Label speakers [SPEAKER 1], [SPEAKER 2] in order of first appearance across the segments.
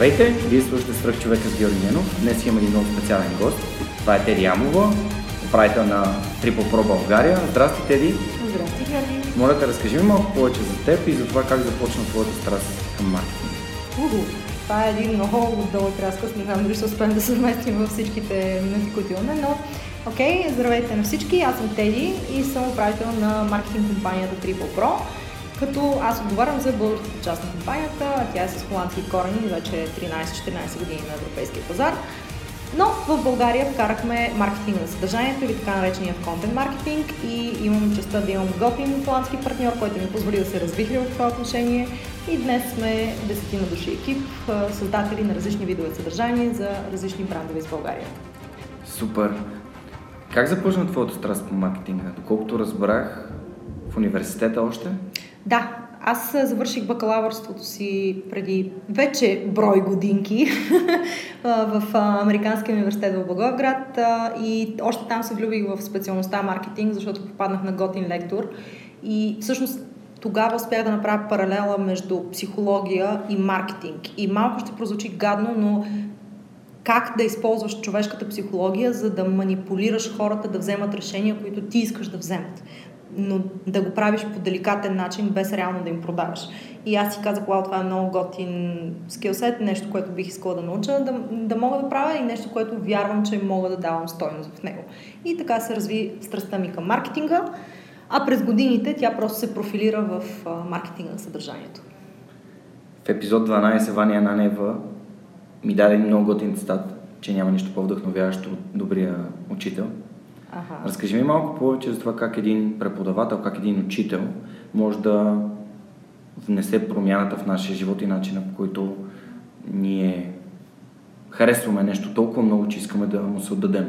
[SPEAKER 1] Здравейте, вие слушате Свръх човека с Георги Ненов. Днес имам един много специален гост. Това е Теди Ямова, управител на Triple Pro България. Здрасти, Теди.
[SPEAKER 2] Здрасти, Георги.
[SPEAKER 1] Моля те, разкажи ми малко повече за теб и за това как започна твоята страст към маркетинг.
[SPEAKER 2] Уху, това е един много дълъг разказ. Не знам дали ще успеем да се вместим във всичките минути, които имаме, но окей, okay, здравейте на всички. Аз съм Теди и съм управител на маркетинг компанията Triple Pro като аз отговарям за българската част на компанията, а тя е с холандски корени вече 13-14 години на европейския пазар. Но в България вкарахме маркетинг на съдържанието или така наречения контент маркетинг и имам честа да имам готин холандски партньор, който ми позволи да се развихля в това отношение. И днес сме десетина души екип, създатели на различни видове съдържания за различни брандове из България.
[SPEAKER 1] Супер! Как започна твоята страст по маркетинга? Доколкото разбрах, в университета още?
[SPEAKER 2] Да, аз завърших бакалавърството си преди вече брой годинки в Американския университет в Благоевград и още там се влюбих в специалността маркетинг, защото попаднах на готин лектор и всъщност тогава успях да направя паралела между психология и маркетинг. И малко ще прозвучи гадно, но как да използваш човешката психология, за да манипулираш хората да вземат решения, които ти искаш да вземат но да го правиш по деликатен начин, без реално да им продаваш. И аз си казах, вау, това е много готин скилсет, нещо, което бих искала да науча, да, да мога да правя и нещо, което вярвам, че мога да давам стойност в него. И така се разви страстта ми към маркетинга, а през годините тя просто се профилира в маркетинга на съдържанието.
[SPEAKER 1] В епизод 12 Ваня Нанева ми даде много готин цитат, че няма нищо по-вдъхновяващо от добрия учител – Ага. Разкажи ми малко повече за това как един преподавател, как един учител може да внесе промяната в нашия живот и начина по който ние харесваме нещо толкова много, че искаме да му се отдадем.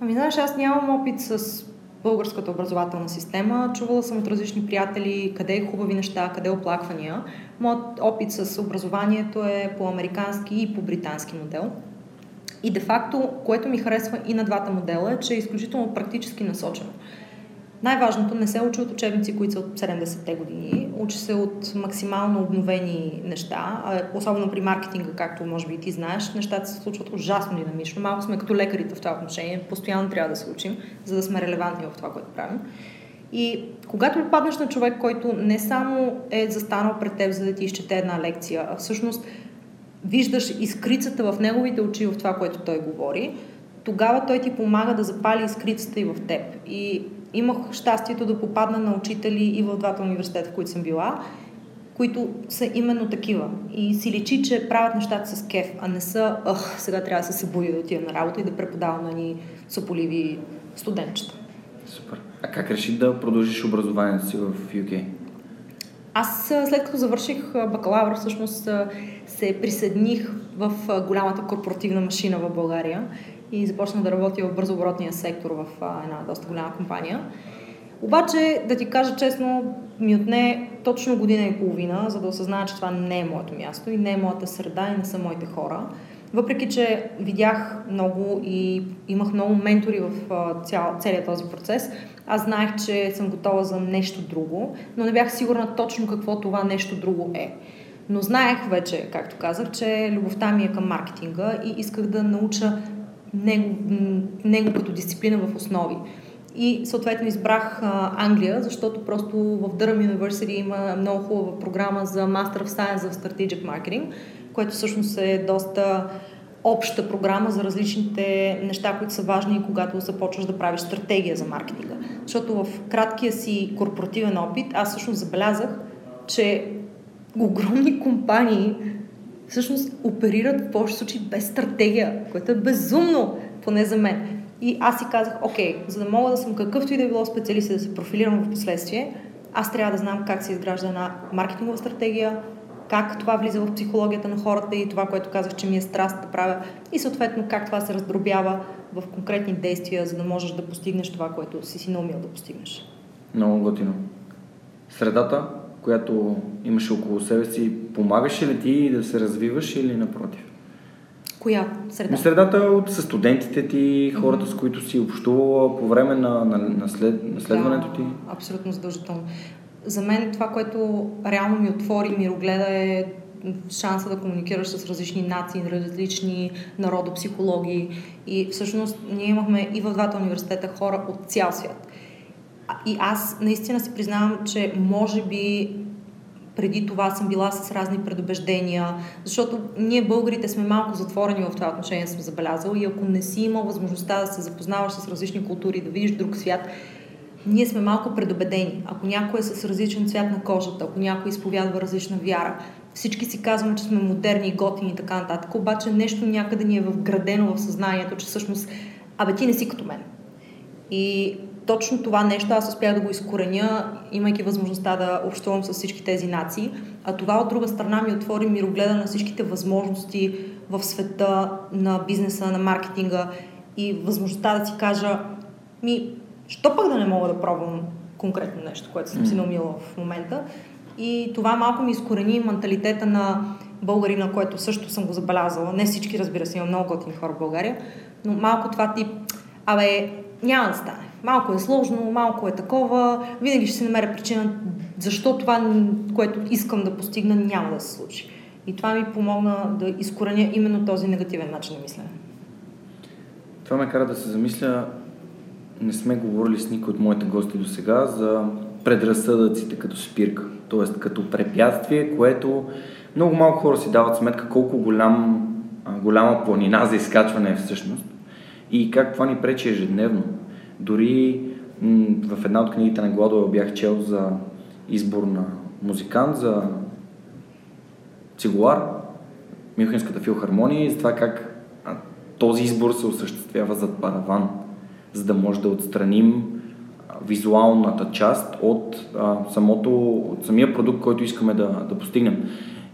[SPEAKER 2] Ами знаеш, аз нямам опит с българската образователна система. Чувала съм от различни приятели къде е хубави неща, къде е оплаквания. Моят опит с образованието е по американски и по британски модел. И де-факто, което ми харесва и на двата модела е, че е изключително практически насочено. Най-важното не се учи от учебници, които са от 70-те години, учи се от максимално обновени неща, особено при маркетинга, както може би и ти знаеш, нещата се случват ужасно динамично. Малко сме като лекарите в това отношение, постоянно трябва да се учим, за да сме релевантни в това, което правим. И когато попаднеш на човек, който не само е застанал пред теб, за да ти изчете една лекция, а всъщност виждаш изкрицата в неговите очи в това, което той говори, тогава той ти помага да запали изкрицата и в теб. И имах щастието да попадна на учители и в двата университета, в които съм била, които са именно такива. И си личи, че правят нещата с кеф, а не са, ах, сега трябва да се събудя да отида на работа и да преподавам на ни сополиви студентчета.
[SPEAKER 1] Супер. А как реши да продължиш образованието си в UK?
[SPEAKER 2] Аз след като завърших бакалавър, всъщност се присъединих в голямата корпоративна машина в България и започнах да работя в бързооборотния сектор в една доста голяма компания. Обаче, да ти кажа честно, ми отне точно година и половина, за да осъзная, че това не е моето място и не е моята среда и не са моите хора. Въпреки, че видях много и имах много ментори в цял, целият този процес, аз знаех, че съм готова за нещо друго, но не бях сигурна точно какво това нещо друго е. Но знаех вече, както казах, че любовта ми е към маркетинга и исках да науча него, него като дисциплина в основи. И съответно избрах Англия, защото просто в Durham University има много хубава програма за Master of Science в Strategic Marketing, което всъщност е доста обща програма за различните неща, които са важни, когато започваш да правиш стратегия за маркетинга. Защото в краткия си корпоративен опит аз всъщност забелязах, че огромни компании всъщност оперират в повече случаи без стратегия, което е безумно, поне за мен. И аз си казах, окей, за да мога да съм какъвто и да е било специалист и да се профилирам в последствие, аз трябва да знам как се изгражда една маркетингова стратегия, как това влиза в психологията на хората и това, което казах, че ми е страст да правя и съответно как това се раздробява в конкретни действия, за да можеш да постигнеш това, което си си наумил да постигнеш.
[SPEAKER 1] Много готино. Средата, която имаше около себе си, помагаше ли ти да се развиваш или напротив?
[SPEAKER 2] Коя среда?
[SPEAKER 1] Средата от с студентите ти, хората, mm-hmm. с които си общувала по време на, на, на, след, на следването
[SPEAKER 2] да,
[SPEAKER 1] ти?
[SPEAKER 2] Абсолютно задължително. За мен това, което реално ми отвори мирогледа е шанса да комуникираш с различни нации, различни народопсихологии. И всъщност ние имахме и в двата университета хора от цял свят. И аз наистина си признавам, че може би преди това съм била с разни предубеждения, защото ние българите сме малко затворени в това отношение, съм забелязала и ако не си имал възможността да се запознаваш с различни култури, да видиш друг свят, ние сме малко предубедени. Ако някой е с различен цвят на кожата, ако някой изповядва различна вяра, всички си казваме, че сме модерни, готини и така нататък, обаче нещо някъде ни е вградено в съзнанието, че всъщност, абе ти не си като мен. И точно това нещо аз успях да го изкореня, имайки възможността да общувам с всички тези нации. А това от друга страна ми отвори мирогледа на всичките възможности в света на бизнеса, на маркетинга и възможността да си кажа ми, що пък да не мога да пробвам конкретно нещо, което съм си наумила в момента. И това малко ми изкорени менталитета на българина, което също съм го забелязала. Не всички, разбира се, има много готини хора в България, но малко това тип, абе, няма да стане. Малко е сложно, малко е такова, винаги ще се намеря причина защо това, което искам да постигна, няма да се случи. И това ми помогна да изкореня именно този негативен начин на мислене.
[SPEAKER 1] Това ме кара да се замисля, не сме говорили с никой от моите гости до сега за предразсъдъците като спирка, т.е. като препятствие, което много малко хора си дават сметка колко голям, голяма планина за изкачване е всъщност и как това ни пречи ежедневно. Дори м- в една от книгите на Гладове бях чел за избор на музикант, за цигулар, Мюнхенската филхармония и за това как а, този избор се осъществява зад параван, за да може да отстраним визуалната част от, а, самото, от самия продукт, който искаме да, да постигнем.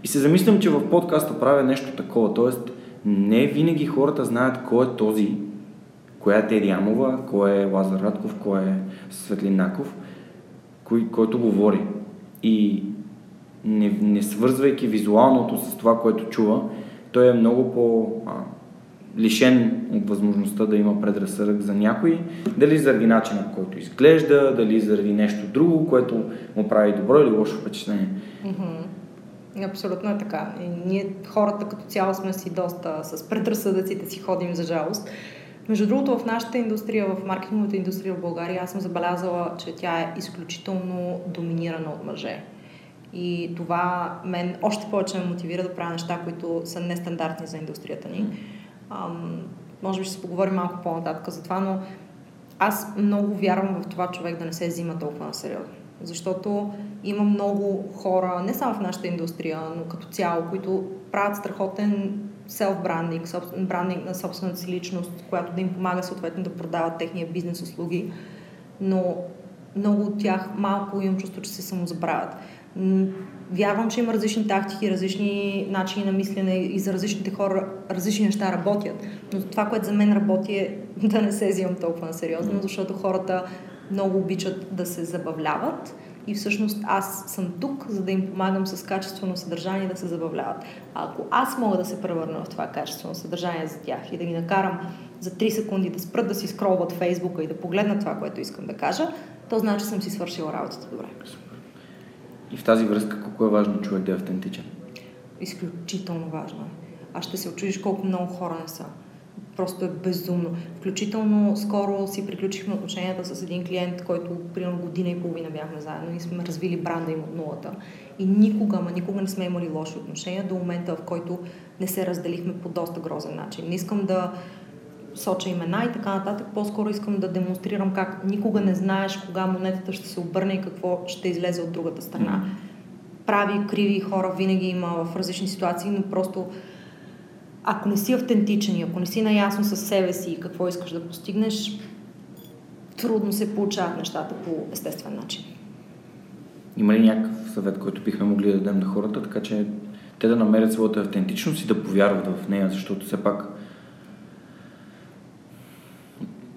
[SPEAKER 1] И се замислям, че в подкаста правя нещо такова, т.е. не винаги хората знаят кой е този, коя е Теди Амова, кой е Лазар Радков, кой е Светлин Наков, кой, който говори. И не, не свързвайки визуалното с това, което чува, той е много по а, лишен от възможността да има предразсъдък за някой, дали заради начина, който изглежда, дали заради нещо друго, което му прави добро или лошо впечатление.
[SPEAKER 2] Абсолютно е така. И ние хората като цяло сме си доста с предразсъдъците си ходим за жалост. Между другото, в нашата индустрия, в маркетинговата индустрия в България, аз съм забелязала, че тя е изключително доминирана от мъже. И това мен още повече ме мотивира да правя неща, които са нестандартни за индустрията ни. Ам, може би ще се поговорим малко по-нататък за това, но аз много вярвам в това човек да не се взима толкова на сериозно. Защото има много хора, не само в нашата индустрия, но като цяло, които правят страхотен селф-брандинг, брандинг на собствената си личност, която да им помага съответно да продават техния бизнес услуги, но много от тях малко имам чувство, че се самозабравят. Вярвам, че има различни тактики, различни начини на мислене и за различните хора различни неща работят. Но това, което за мен работи е да не се взимам толкова на сериозно, защото хората много обичат да се забавляват и всъщност аз съм тук, за да им помагам с качествено съдържание да се забавляват. А ако аз мога да се превърна в това качествено съдържание за тях и да ги накарам за 3 секунди да спрат да си скролват Фейсбука и да погледнат това, което искам да кажа, то значи съм си свършила работата добре.
[SPEAKER 1] И в тази връзка колко е важно човек да е автентичен?
[SPEAKER 2] Изключително важно е. А ще се очудиш колко много хора не са. Просто е безумно. Включително скоро си приключихме отношенията с един клиент, който примерно година и половина бяхме заедно и сме развили бранда им от нулата. И никога, ма никога не сме имали лоши отношения до момента, в който не се разделихме по доста грозен начин. Не искам да соча имена и така нататък. По-скоро искам да демонстрирам как никога не знаеш кога монетата ще се обърне и какво ще излезе от другата страна. Прави, криви хора винаги има в различни ситуации, но просто ако не си автентичен и ако не си наясно с себе си и какво искаш да постигнеш, трудно се получават нещата по естествен начин.
[SPEAKER 1] Има ли някакъв съвет, който бихме могли да дадем на хората, така че те да намерят своята автентичност и да повярват в нея, защото все пак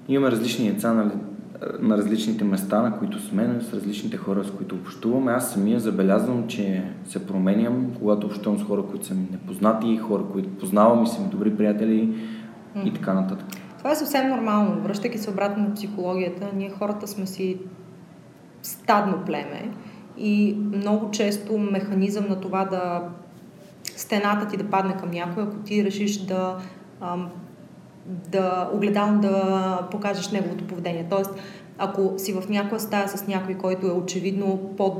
[SPEAKER 1] имаме различни деца на, на различните места, на които сме, с различните хора, с които общуваме. Аз самия забелязвам, че се променям, когато общувам с хора, които са ми непознати, хора, които познавам и са ми добри приятели mm. и така нататък.
[SPEAKER 2] Това е съвсем нормално. Връщайки се обратно на психологията, ние хората сме си стадно племе и много често механизъм на това да стената ти да падне към някой, ако ти решиш да да огледално да покажеш неговото поведение. Тоест, ако си в някоя стая с някой, който е очевидно под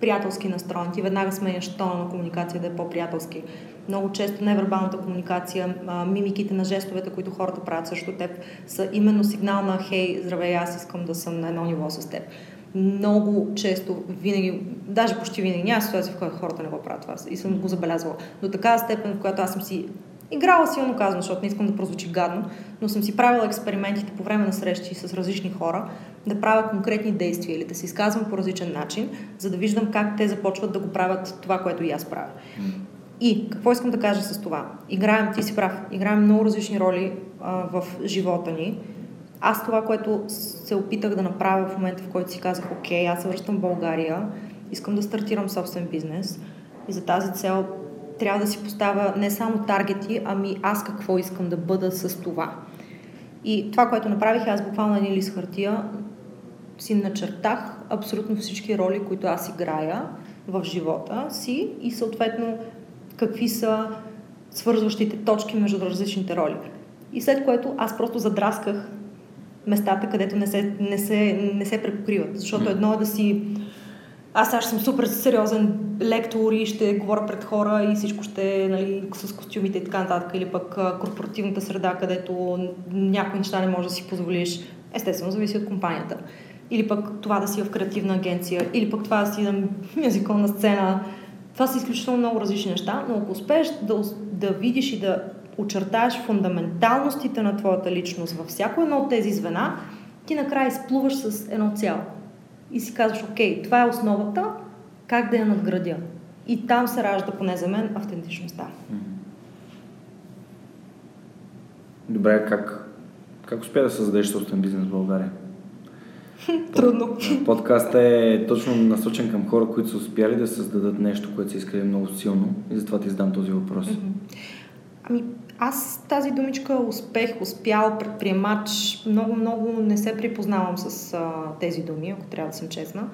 [SPEAKER 2] приятелски настроен, ти веднага сменяш тона на комуникация да е по-приятелски. Много често невербалната комуникация, мимиките на жестовете, които хората правят срещу теб, са именно сигнал на хей, здравей, аз искам да съм на едно ниво с теб. Много често, винаги, даже почти винаги, няма ситуация, в която хората не го правят това и съм го забелязвала. До такава степен, в която аз съм си Играла силно казвам, защото не искам да прозвучи гадно, но съм си правила експериментите по време на срещи с различни хора, да правя конкретни действия или да се изказвам по различен начин, за да виждам как те започват да го правят това, което и аз правя. И какво искам да кажа с това? Играем, ти си прав, играем много различни роли а, в живота ни. Аз това, което се опитах да направя в момента, в който си казах, окей, аз се връщам в България, искам да стартирам собствен бизнес и за тази цел трябва да си поставя не само таргети, ами аз какво искам да бъда с това. И това, което направих, аз буквално един лист хартия си начертах абсолютно всички роли, които аз играя в живота си и съответно какви са свързващите точки между различните роли. И след което аз просто задрасках местата, където не се, не се, не се препокриват. Защото едно е да си аз сега съм супер сериозен лектор и ще говоря пред хора и всичко ще нали, с костюмите и така нататък, или пък корпоративната среда, където някои неща не можеш да си позволиш. Естествено, зависи от компанията. Или пък това да си в креативна агенция, или пък това да си на мюзикална сцена. Това са изключително много различни неща, но ако успееш да, да видиш и да очертаеш фундаменталностите на твоята личност във всяко едно от тези звена, ти накрая изплуваш с едно цяло и си казваш, окей, това е основата, как да я надградя. И там се ражда, поне за мен, автентичността.
[SPEAKER 1] Добре, как, как успя да създадеш собствен бизнес в България?
[SPEAKER 2] Трудно.
[SPEAKER 1] Подкастът е точно насочен към хора, които са успяли да създадат нещо, което са искали много силно. И затова ти задам този въпрос.
[SPEAKER 2] Ами, аз тази думичка успех, успял, предприемач, много-много не се припознавам с а, тези думи, ако трябва да съм честна,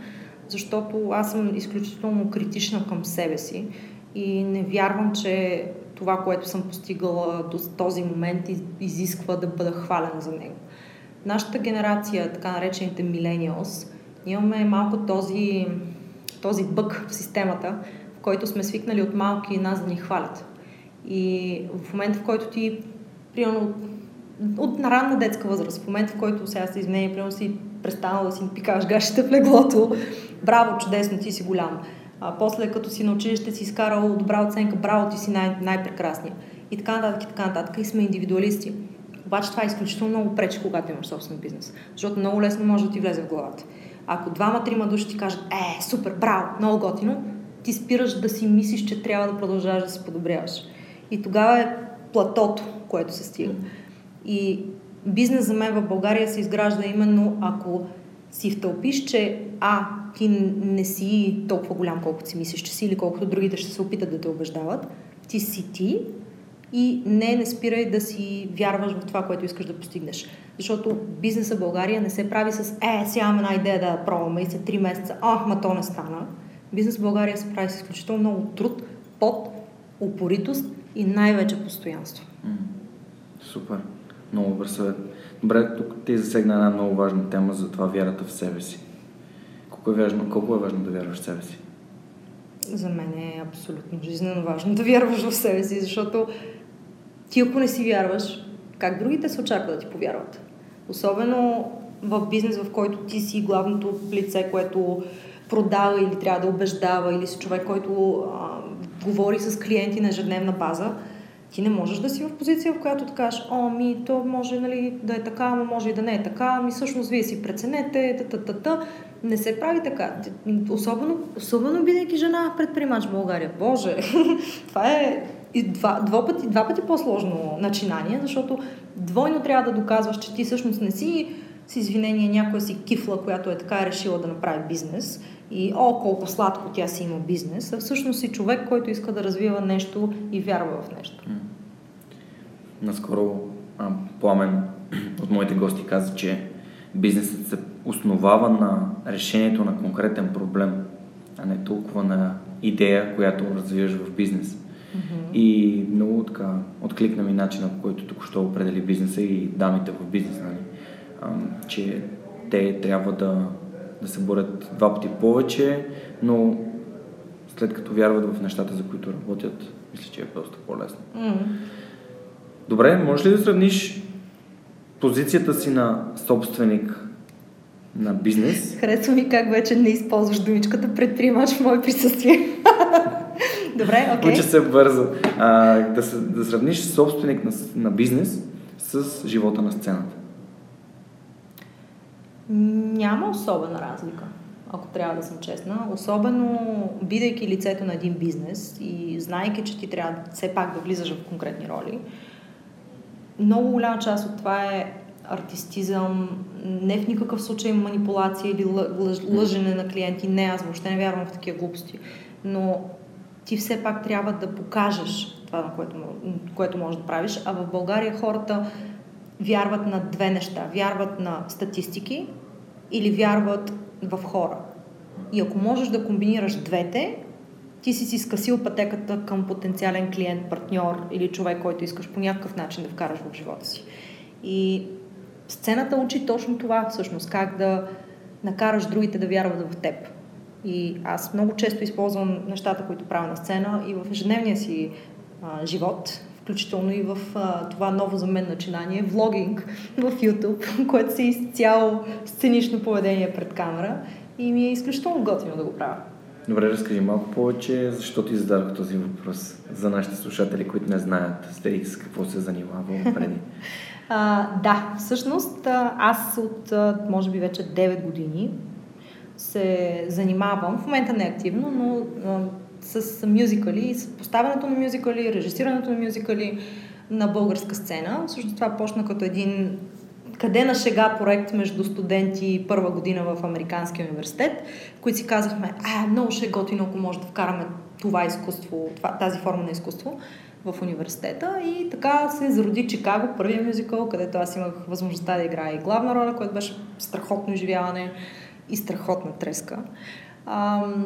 [SPEAKER 2] защото аз съм изключително критична към себе си и не вярвам, че това, което съм постигала до този момент, изисква да бъда хвалена за него. Нашата генерация, така наречените millennials, имаме малко този, този бък в системата, в който сме свикнали от малки нас да ни хвалят. И в момента, в който ти, примерно, от на ранна детска възраст, в момента, в който сега се изменя, примерно си престанала да си пикаваш гащите в леглото, браво, чудесно, ти си голям. А после, като си на училище си изкарал добра оценка, браво, ти си най- най-прекрасния. И така нататък, и така нататък. И сме индивидуалисти. Обаче това е изключително много пречи, когато имаш собствен бизнес. Защото много лесно може да ти влезе в главата. Ако двама-трима души ти кажат, е, супер, браво, много готино, ти спираш да си мислиш, че трябва да продължаваш да се подобряваш. И тогава е платото, което се стига. И бизнес за мен в България се изгражда именно ако си втълпиш, че А, ти не си толкова голям, колкото си мислиш, че си, или колкото другите ще се опитат да те убеждават, ти си ти и не, не спирай да си вярваш в това, което искаш да постигнеш. Защото бизнеса в България не се прави с е, сега имам една идея да пробваме и след 3 месеца, а, ма то не стана. Бизнес в България се прави с изключително много труд, под упоритост и най-вече постоянство.
[SPEAKER 1] Супер. Много добър съвет. Добре, тук ти засегна една много важна тема за това вярата в себе си. Колко е важно, колко е важно да вярваш в себе си?
[SPEAKER 2] За мен е абсолютно жизненно важно да вярваш в себе си, защото ти ако не си вярваш, как другите се очаква да ти повярват? Особено в бизнес, в който ти си главното лице, което продава или трябва да убеждава, или си човек, който а, говори с клиенти на ежедневна база, ти не можеш да си в позиция, в която да кажеш, о, ми, то може нали, да е така, но може и да не е така, ми всъщност вие си преценете, та, та, та, та. Не се прави така. Особено, особено бидейки жена предприемач в България. Боже, това е и два, два, пъти, два пъти по-сложно начинание, защото двойно трябва да доказваш, че ти всъщност не си с извинение някоя си кифла, която е така решила да направи бизнес и о, колко сладко тя си има бизнес, а всъщност си човек, който иска да развива нещо и вярва в нещо.
[SPEAKER 1] Наскоро а, Пламен от моите гости каза, че бизнесът се основава на решението на конкретен проблем, а не толкова на идея, която развиваш в бизнес. Mm-hmm. И много така откликна ми начина, по който тук що определи бизнеса и дамите в бизнес, нали? а, че те трябва да да се борят два пъти повече, но след като вярват в нещата, за които работят, мисля, че е доста по-лесно. Mm. Добре, можеш ли да сравниш позицията си на собственик на бизнес?
[SPEAKER 2] Харесва ми как вече не използваш думичката предприемач в мое присъствие. Добре, окей. Okay.
[SPEAKER 1] Уча се бързо. А, да, се, да сравниш собственик на, на бизнес с живота на сцената.
[SPEAKER 2] Няма особена разлика, ако трябва да съм честна. Особено бидейки лицето на един бизнес и знайки, че ти трябва все пак да влизаш в конкретни роли, много голяма част от това е артистизъм, не в никакъв случай манипулация или лъжене на клиенти. Не, аз въобще не вярвам в такива глупости. Но ти все пак трябва да покажеш това, което, което можеш да правиш. А в България хората вярват на две неща. Вярват на статистики или вярват в хора. И ако можеш да комбинираш двете, ти си си скъсил пътеката към потенциален клиент, партньор или човек, който искаш по някакъв начин да вкараш в живота си. И сцената учи точно това всъщност, как да накараш другите да вярват в теб. И аз много често използвам нещата, които правя на сцена и в ежедневния си а, живот, включително и в а, това ново за мен начинание, влогинг в YouTube, което си изцяло сценично поведение пред камера и ми е изключително готино да го правя.
[SPEAKER 1] Добре, разкажи малко повече, защо ти зададох този въпрос за нашите слушатели, които не знаят сте с какво се занимава преди.
[SPEAKER 2] а, да, всъщност аз от може би вече 9 години се занимавам, в момента не активно, но с мюзикали, с поставянето на мюзикали, режисирането на мюзикали на българска сцена. Всъщност това почна като един къде на шега проект между студенти първа година в Американския университет, които си казахме, а, много ще е готино, ако може да вкараме това изкуство, това, тази форма на изкуство в университета. И така се зароди Чикаго, първия мюзикъл, където аз имах възможността да играя и главна роля, което беше страхотно изживяване и страхотна треска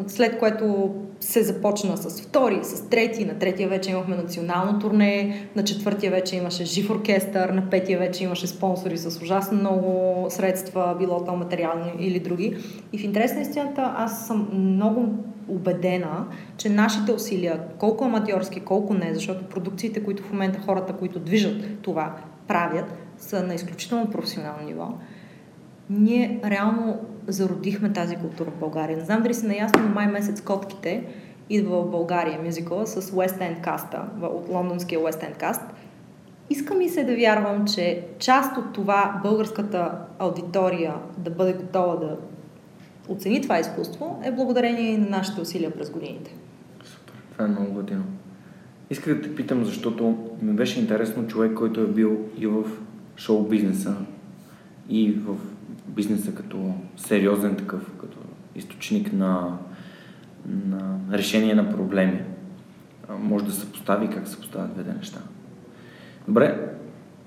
[SPEAKER 2] след което се започна с втори, с трети, на третия вече имахме национално турне, на четвъртия вече имаше жив оркестър, на петия вече имаше спонсори с ужасно много средства, било то материални или други. И в интерес на истината аз съм много убедена, че нашите усилия, колко аматьорски, колко не, защото продукциите, които в момента хората, които движат това, правят, са на изключително професионално ниво ние реално зародихме тази култура в България. Не знам дали си наясно, но май месец Котките идва в България мюзикъла с West End каста, от лондонския West End каст. Иска ми се да вярвам, че част от това българската аудитория да бъде готова да оцени това изкуство е благодарение на нашите усилия през годините.
[SPEAKER 1] Супер, това е много готино. Исках да те питам, защото ми беше интересно човек, който е бил и в шоу бизнеса, и в бизнеса като сериозен такъв, като източник на, на решение на проблеми. Може да се постави как се поставят двете неща. Добре,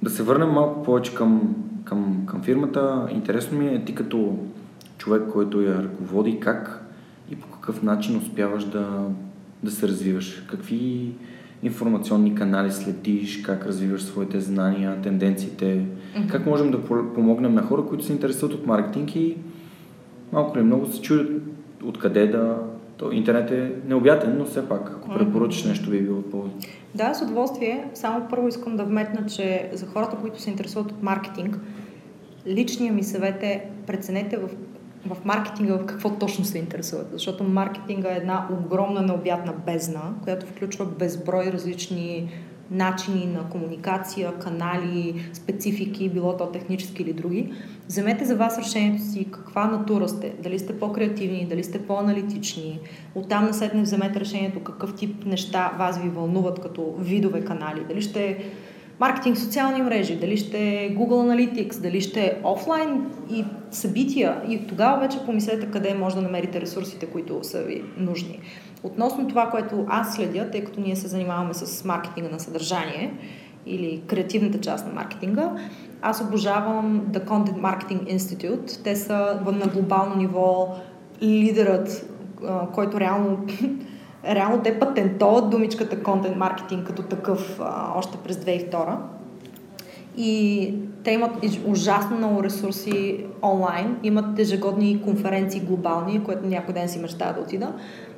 [SPEAKER 1] да се върнем малко повече към, към, към фирмата. Интересно ми е ти като човек, който я ръководи, как и по какъв начин успяваш да, да се развиваш. Какви, информационни канали следиш, как развиваш своите знания, тенденциите, mm-hmm. как можем да помогнем на хора, които се интересуват от маркетинг и малко ли много се чудят откъде да... То интернет е необятен, но все пак, ако препоръчаш нещо, би било по
[SPEAKER 2] Да, с удоволствие. Само първо искам да вметна, че за хората, които се интересуват от маркетинг, личният ми съвет е преценете в в маркетинга в какво точно се интересуват. Защото маркетинга е една огромна необятна бездна, която включва безброй различни начини на комуникация, канали, специфики, било то технически или други. Вземете за вас решението си каква натура сте, дали сте по-креативни, дали сте по-аналитични. Оттам насетне вземете решението какъв тип неща вас ви вълнуват като видове канали. Дали ще маркетинг, социални мрежи, дали ще е Google Analytics, дали ще е офлайн и събития. И тогава вече помислете къде може да намерите ресурсите, които са ви нужни. Относно това, което аз следя, тъй като ние се занимаваме с маркетинга на съдържание или креативната част на маркетинга, аз обожавам The Content Marketing Institute. Те са на глобално ниво лидерът, който реално реално те патентоват думичката контент маркетинг като такъв а, още през 2002. И те имат ужасно много ресурси онлайн, имат ежегодни конференции глобални, което някой ден си мечтая да отида.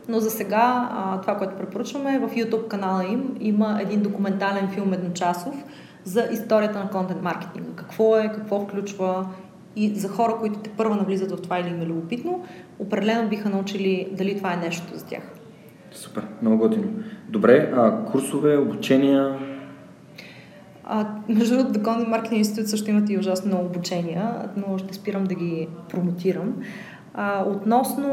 [SPEAKER 2] Но за сега а, това, което препоръчваме, в YouTube канала им има един документален филм едночасов за историята на контент маркетинга. Какво е, какво включва и за хора, които те първо навлизат в това или им е любопитно, определено биха научили дали това е нещо за тях.
[SPEAKER 1] Супер, много готино. Добре, а курсове, обучения?
[SPEAKER 2] А, между другото, Content Marketing Институт също имат и ужасно много обучения, но ще спирам да ги промотирам. А, относно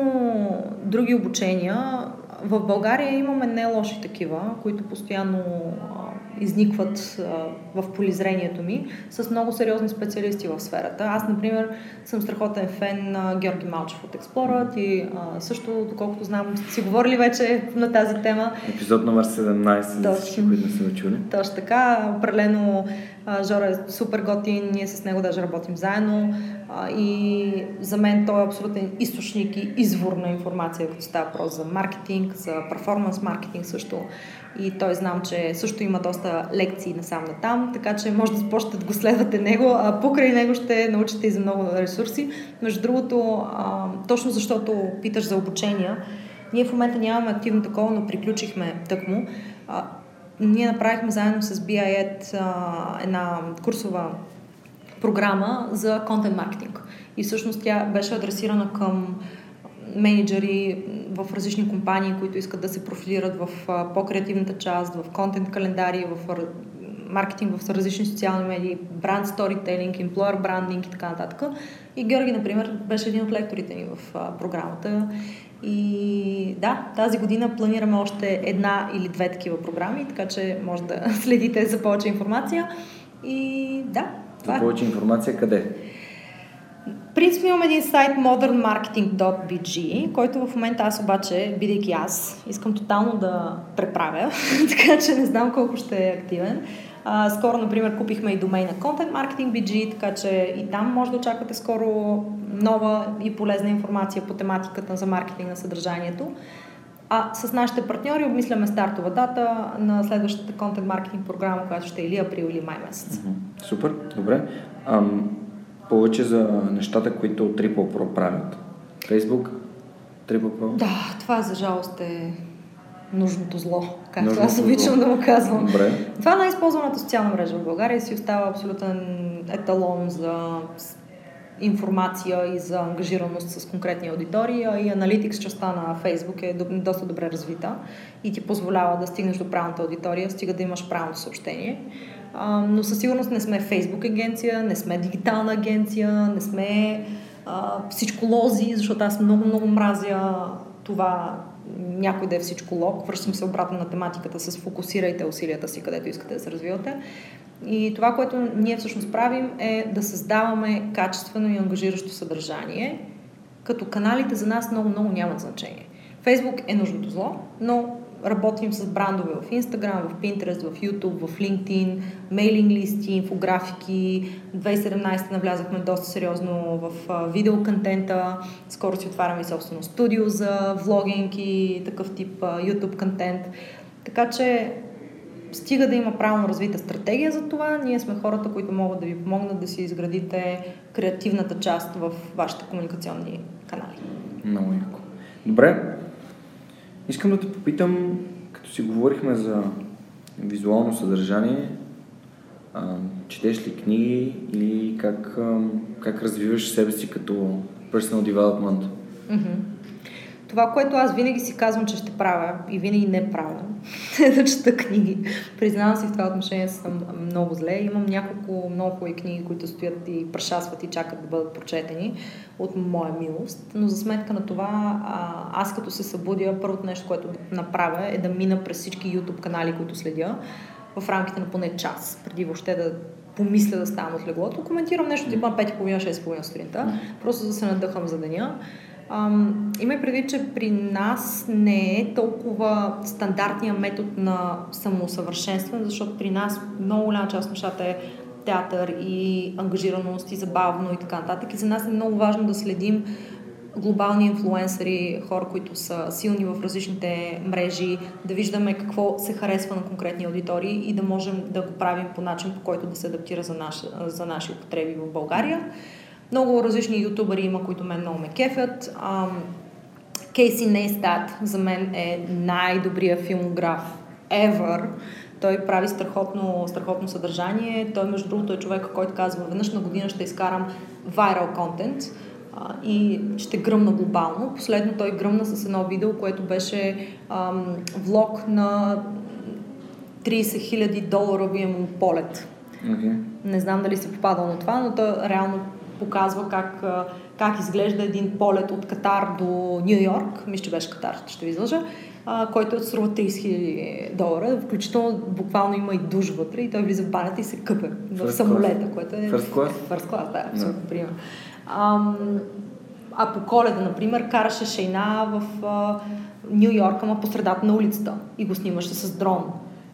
[SPEAKER 2] други обучения, в България имаме не лоши такива, които постоянно изникват а, в полизрението ми с много сериозни специалисти в сферата. Аз, например, съм страхотен фен на Георги Малчев от Explorat и а, също, доколкото знам, сте си говорили вече на тази тема.
[SPEAKER 1] Епизод номер 17, за всички, които не са чули.
[SPEAKER 2] Точно така. Определено Жора е супер готин, ние с него даже работим заедно и за мен той е абсолютен източник и извор на информация, като става въпрос за маркетинг, за перформанс маркетинг също и той знам, че също има доста лекции насам на там, така че може да започнете да го следвате него, а покрай него ще научите и за много ресурси. Между другото, точно защото питаш за обучения, ние в момента нямаме активно такова, но приключихме тъкмо. Ние направихме заедно с BIED а, една курсова програма за контент маркетинг. И всъщност тя беше адресирана към менеджери в различни компании, които искат да се профилират в по-креативната част, в контент календари, в маркетинг в различни социални медии, бранд сторителинг, employer брандинг и така нататък. И Георги, например, беше един от лекторите ни в програмата. И да, тази година планираме още една или две такива програми, така че може да следите за повече информация. И да,
[SPEAKER 1] това За повече информация къде?
[SPEAKER 2] принцип имам един сайт modernmarketing.bg, който в момента аз обаче, бидейки аз, искам тотално да преправя, така че не знам колко ще е активен. А, скоро, например, купихме и домейна Content Marketing BG, така че и там може да очаквате скоро нова и полезна информация по тематиката за маркетинг на съдържанието. А с нашите партньори обмисляме стартова дата на следващата контент маркетинг програма, която ще е или април или май месец.
[SPEAKER 1] Супер, добре. Ам, повече за нещата, които Triple Pro правят. Facebook, Triple Pro?
[SPEAKER 2] Да, това за жалост е нужното зло, както нужното аз обичам зло. да го казвам.
[SPEAKER 1] Добре.
[SPEAKER 2] Това е най-използваната социална мрежа в България си остава абсолютен еталон за информация и за ангажираност с конкретни аудитории, а и аналитикс частта на Facebook е доста добре развита и ти позволява да стигнеш до правилната аудитория, стига да имаш правилното съобщение. А, но със сигурност не сме Facebook агенция, не сме дигитална агенция, не сме а, лози, защото аз много, много мразя това някой да е лог. Връщам се обратно на тематиката с фокусирайте усилията си, където искате да се развивате. И това, което ние всъщност правим е да създаваме качествено и ангажиращо съдържание, като каналите за нас много-много нямат значение. Фейсбук е нужното зло, но работим с брандове в Instagram, в Pinterest, в YouTube, в LinkedIn, мейлинг листи, инфографики. 2017 навлязахме доста сериозно в видеоконтента. Скоро си отваряме собствено студио за влогинг и такъв тип YouTube контент. Така че Стига да има правилно развита стратегия за това, ние сме хората, които могат да ви помогнат да си изградите креативната част в вашите комуникационни канали.
[SPEAKER 1] Много яко. Добре, искам да те попитам, като си говорихме за визуално съдържание, а, четеш ли книги или как, а, как развиваш себе си като personal development?
[SPEAKER 2] Mm-hmm. Това, което аз винаги си казвам, че ще правя и винаги не правя, е да чета книги. Признавам си в това отношение съм много зле. Имам няколко много хубави книги, които стоят и прашасват и чакат да бъдат прочетени от моя милост. Но за сметка на това, аз като се събудя, първото нещо, което направя е да мина през всички YouTube канали, които следя в рамките на поне час, преди въобще да помисля да ставам от леглото. Коментирам нещо типа на 5.30-6.30 сутринта, просто да се надъхам за деня. Ам, има предвид, че при нас не е толкова стандартния метод на самоусъвършенстване, защото при нас много голяма част от нещата е театър и ангажираност и забавно и така нататък. И за нас е много важно да следим глобални инфлуенсъри, хора, които са силни в различните мрежи, да виждаме какво се харесва на конкретни аудитории и да можем да го правим по начин, по който да се адаптира за, наш, за наши употреби в България. Много различни ютубъри има, които мен много ме кефят. Кейси Нейстат за мен е най-добрият филмограф ever. Той прави страхотно, страхотно съдържание. Той, между другото, е човек, който казва, веднъж на година ще изкарам viral контент и ще гръмна глобално. Последно той гръмна с едно видео, което беше ам, влог на 30 000 доларовия му полет.
[SPEAKER 1] Okay.
[SPEAKER 2] Не знам дали се попадал на това, но той реално показва как, как изглежда един полет от Катар до Нью Йорк, мисля, че беше Катар, ще ви излъжа, който струва 30 000 долара, включително буквално има и душ вътре и той влиза в банята и се къпе в самолета, което е...
[SPEAKER 1] First class?
[SPEAKER 2] First class, да, абсолютно no. пример. А, а по коледа, например, караше шейна в Нью Йорк, ама по средата на улицата и го снимаше с дрон.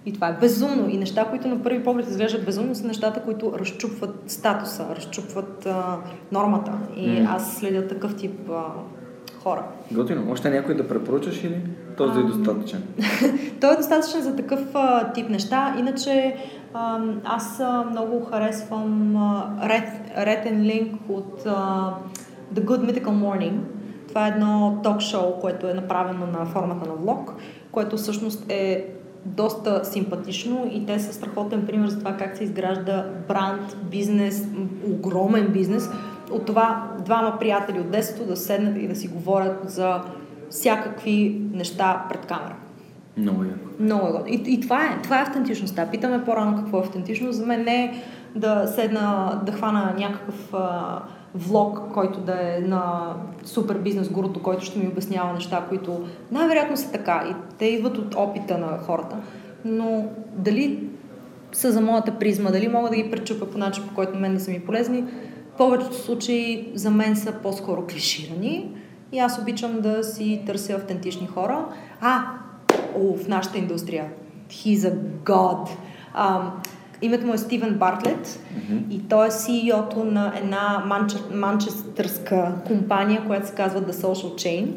[SPEAKER 2] И това е безумно. И неща, които на първи поглед изглеждат безумно, са нещата, които разчупват статуса, разчупват а, нормата. И mm. аз следя такъв тип а, хора.
[SPEAKER 1] Готино. Още някой да препоръчаш или този а, е достатъчен?
[SPEAKER 2] Той е достатъчен за такъв а, тип неща. Иначе а, аз а, много харесвам а, and Link от а, The Good Mythical Morning. Това е едно ток-шоу, което е направено на формата на влог, което всъщност е доста симпатично и те са страхотен пример за това как се изгражда бранд, бизнес, огромен бизнес. От това двама приятели от детството да седнат и да си говорят за всякакви неща пред камера.
[SPEAKER 1] Много е.
[SPEAKER 2] Много е. И, и това е. Това е автентичността. Питаме по-рано какво е автентичност. За мен не е да седна, да хвана някакъв а, влог, който да е на супер бизнес гурото, който ще ми обяснява неща, които най-вероятно са така и те идват от опита на хората. Но дали са за моята призма, дали мога да ги пречупя по начин, по който мен да са ми полезни, в повечето случаи за мен са по-скоро клиширани и аз обичам да си търся автентични хора. А, о, в нашата индустрия. He's a god. Um, Името му е Стивен Бартлет mm-hmm. и той е CEO-то на една манчестърска компания, която се казва The Social Chain.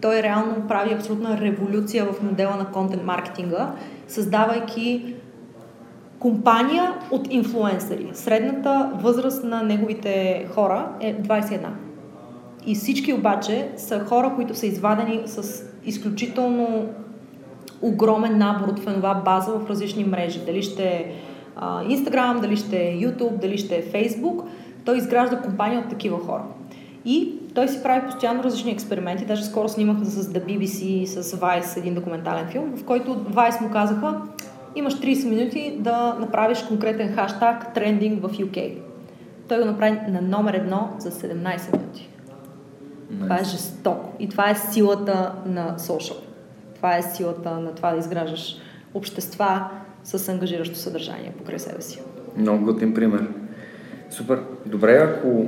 [SPEAKER 2] Той реално прави абсолютна революция в модела на контент маркетинга, създавайки компания от инфлуенсъри. Средната възраст на неговите хора е 21. И всички обаче са хора, които са извадени с изключително огромен набор от фенова база в различни мрежи. Дали ще е Instagram, дали ще е YouTube, дали ще е Facebook, той изгражда компания от такива хора. И той си прави постоянно различни експерименти. Даже скоро снимах с The BBC, с Vice един документален филм, в който Vice му казаха, имаш 30 минути да направиш конкретен хаштаг трендинг в UK. Той го направи на номер едно за 17 минути. Nice. Това е жестоко. И това е силата на social. Това е силата на това да изграждаш общества, с ангажиращо съдържание покрай себе си.
[SPEAKER 1] Много готин пример. Супер. Добре, ако,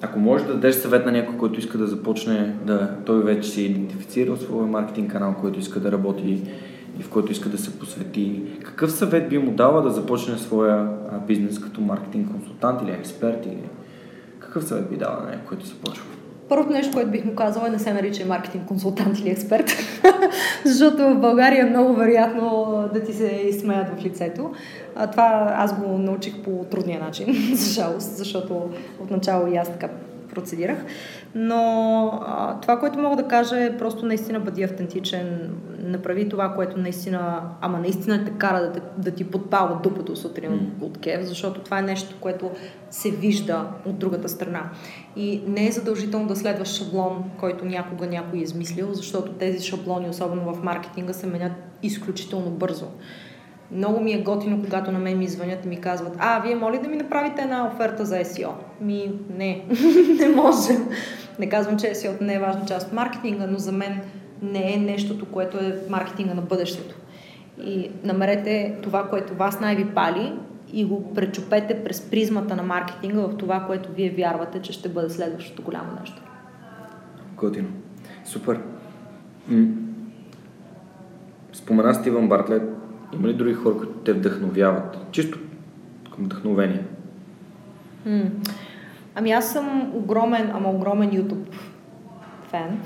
[SPEAKER 1] ако можеш да дадеш съвет на някой, който иска да започне, да, той вече си е идентифицирал своя маркетинг канал, който иска да работи и в който иска да се посвети, какъв съвет би му дала да започне своя бизнес като маркетинг консултант или експерт или какъв съвет би дала на някой, който започва?
[SPEAKER 2] Първото нещо, което бих му казала е не се нарича маркетинг консултант или експерт, защото в България е много вероятно да ти се изсмеят в лицето. А, това аз го научих по трудния начин, за жалост, защото отначало и аз така процедирах. Но а, това, което мога да кажа е просто наистина бъди автентичен, направи това, което наистина, ама наистина те кара да, да ти подпалва дупето сутрин mm. от кев, защото това е нещо, което се вижда от другата страна. И не е задължително да следваш шаблон, който някога някой е измислил, защото тези шаблони, особено в маркетинга, се менят изключително бързо. Много ми е готино, когато на мен ми звънят и ми казват, а, вие моли да ми направите една оферта за SEO? Ми, не, не можем. Не казвам, че SEO не е важна част от маркетинга, но за мен не е нещото, което е маркетинга на бъдещето. И намерете това, което вас най-ви пали и го пречупете през призмата на маркетинга в това, което вие вярвате, че ще бъде следващото голямо нещо.
[SPEAKER 1] Готино. Супер. Спомена Стивън Бартлет, има ли други хора, които те вдъхновяват? Чисто към вдъхновение.
[SPEAKER 2] М- ами аз съм огромен, ама огромен YouTube фен.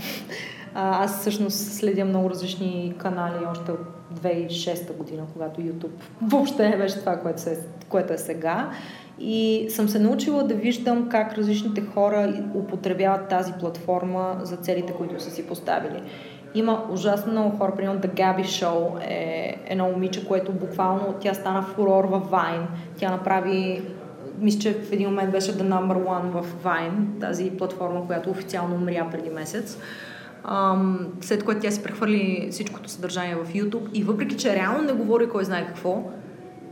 [SPEAKER 2] Аз всъщност следя много различни канали още от 2006 година, когато YouTube въобще не беше това, което, се, което е сега. И съм се научила да виждам как различните хора употребяват тази платформа за целите, които са си поставили. Има ужасно много хора, примерно The Gabby Show е едно момиче, което буквално тя стана фурор в Vine. Тя направи мисля, че в един момент беше The Number One в Vine, тази платформа, която официално умря преди месец. Um, след което тя си прехвърли всичкото съдържание в YouTube и въпреки, че реално не говори кой знае какво,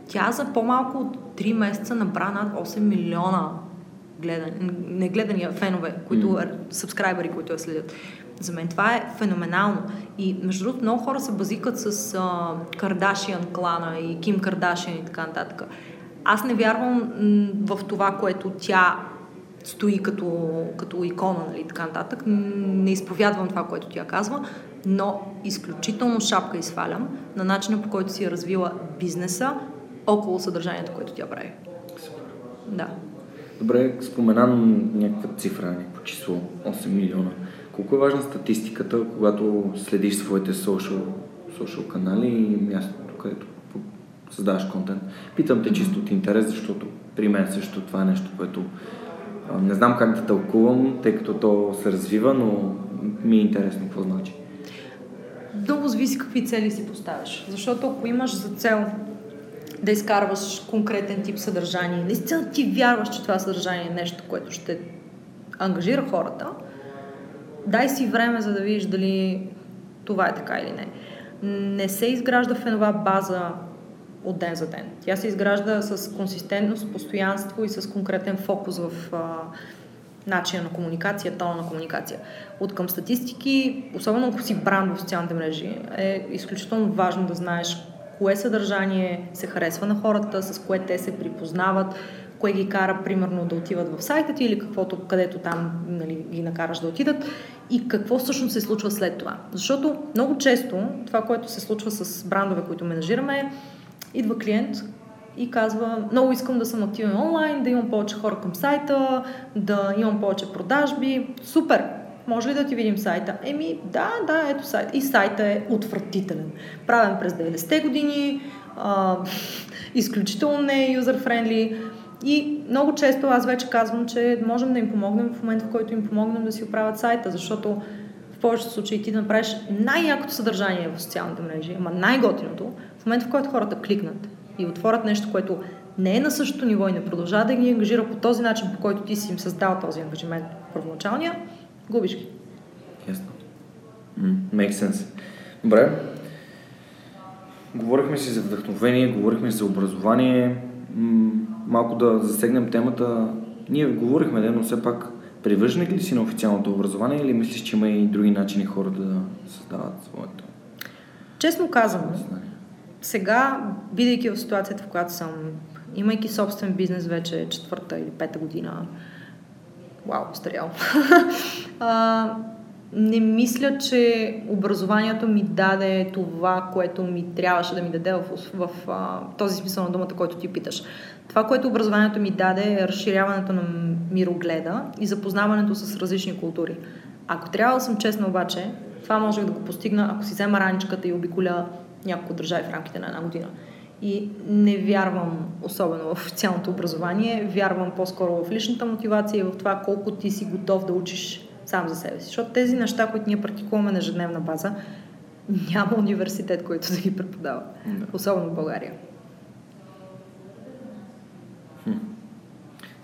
[SPEAKER 2] тя за по-малко от 3 месеца набра над 8 милиона гледани, не гледания фенове, които, mm. сабскрайбъри, които я следят. За мен това е феноменално. И между другото много хора се базикат с а, Кардашиан клана и Ким Кардашиан и така нататък. Аз не вярвам в това, което тя стои като, като икона, нали, така нататък. Не изповядвам това, което тя казва, но изключително шапка изфалям на начина по който си е развила бизнеса около съдържанието, което тя прави. Да.
[SPEAKER 1] Добре, споменам някаква цифра, някакво число, 8 милиона. Колко е важна статистиката, когато следиш своите social, social канали и мястото, където създаваш контент? Питам те чисто от интерес, защото при мен също това е нещо, което не знам как да тълкувам, тъй като то се развива, но ми е интересно какво значи.
[SPEAKER 2] Много зависи какви цели си поставяш. Защото ако имаш за цел да изкарваш конкретен тип съдържание, наистина ти вярваш, че това съдържание е нещо, което ще ангажира хората, дай си време, за да видиш дали това е така или не. Не се изгражда фенова база от ден за ден. Тя се изгражда с консистентност, постоянство и с конкретен фокус в а, начина на комуникация, тона на комуникация. От към статистики, особено ако си бранд в социалните мрежи, е изключително важно да знаеш кое съдържание се харесва на хората, с кое те се припознават, кое ги кара, примерно, да отиват в сайта ти или каквото, където там нали, ги накараш да отидат и какво всъщност се случва след това. Защото много често това, което се случва с брандове, които менажираме, идва клиент и казва, много искам да съм активен онлайн, да имам повече хора към сайта, да имам повече продажби. Супер! Може ли да ти видим сайта? Еми, да, да, ето сайта. И сайта е отвратителен. Правен през 90-те години, а, изключително не е юзер-френдли. И много често аз вече казвам, че можем да им помогнем в момента, в който им помогнем да си оправят сайта, защото в повечето случаи ти да направиш най-якото съдържание в социалните мрежи, ама най-готиното, в момента, в който хората кликнат и отворят нещо, което не е на същото ниво и не продължава да ги ангажира по този начин, по който ти си им създал този ангажимент първоначалния, губиш ги.
[SPEAKER 1] Ясно. Mm, make sense. Добре. Говорихме си за вдъхновение, говорихме за образование. малко да засегнем темата. Ние говорихме, но все пак привърженик ли си на официалното образование или мислиш, че има и други начини хората да създават своето?
[SPEAKER 2] Честно казано, сега, бидейки в ситуацията, в която съм, имайки собствен бизнес вече четвърта или пета година, вау, старял, а, не мисля, че образованието ми даде това, което ми трябваше да ми даде в, в, в а, този смисъл на думата, който ти питаш. Това, което образованието ми даде е разширяването на мирогледа и запознаването с различни култури. Ако трябва да съм честна обаче, това можех да го постигна, ако си взема раничката и обиколя няколко държави в рамките на една година. И не вярвам особено в официалното образование, вярвам по-скоро в личната мотивация и в това колко ти си готов да учиш сам за себе си. Защото тези неща, които ние практикуваме на ежедневна база, няма университет, който да ги преподава. Да. Особено в България.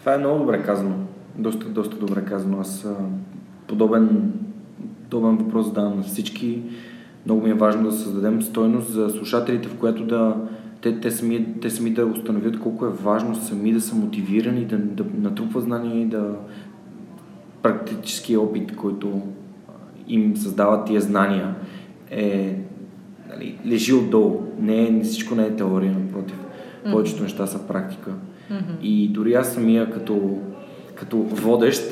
[SPEAKER 1] Това е много добре казано. Доста, доста добре казано. Аз подобен, подобен въпрос задавам на всички. Много ми е важно да създадем стойност за слушателите, в която да те, те, сами, те сами да установят колко е важно сами да са мотивирани, да, да натрупват знания и да практически опит, който им създава тия знания е нали, лежи отдолу. Не, не всичко не е теория, напротив. Mm-hmm. Повечето неща са практика. Mm-hmm. И дори аз самия като, като водещ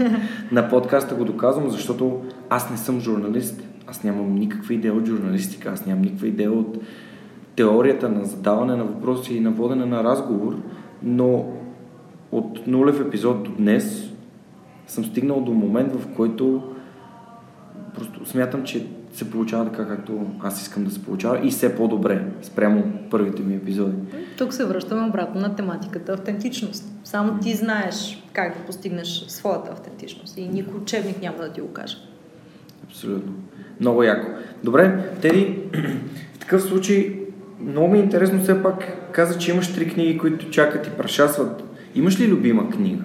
[SPEAKER 1] на подкаста го доказвам, защото аз не съм журналист. Аз нямам никаква идея от журналистика, аз нямам никаква идея от теорията на задаване на въпроси и на водене на разговор, но от нулев епизод до днес съм стигнал до момент, в който просто смятам, че се получава така, както аз искам да се получава и все по-добре спрямо първите ми епизоди.
[SPEAKER 2] Тук се връщаме обратно на тематиката автентичност. Само ти знаеш как да постигнеш своята автентичност и никой учебник няма да ти го каже.
[SPEAKER 1] Абсолютно. Много яко. Добре, Теди, в такъв случай много ми е интересно все пак каза, че имаш три книги, които чакат и прашасват. Имаш ли любима книга?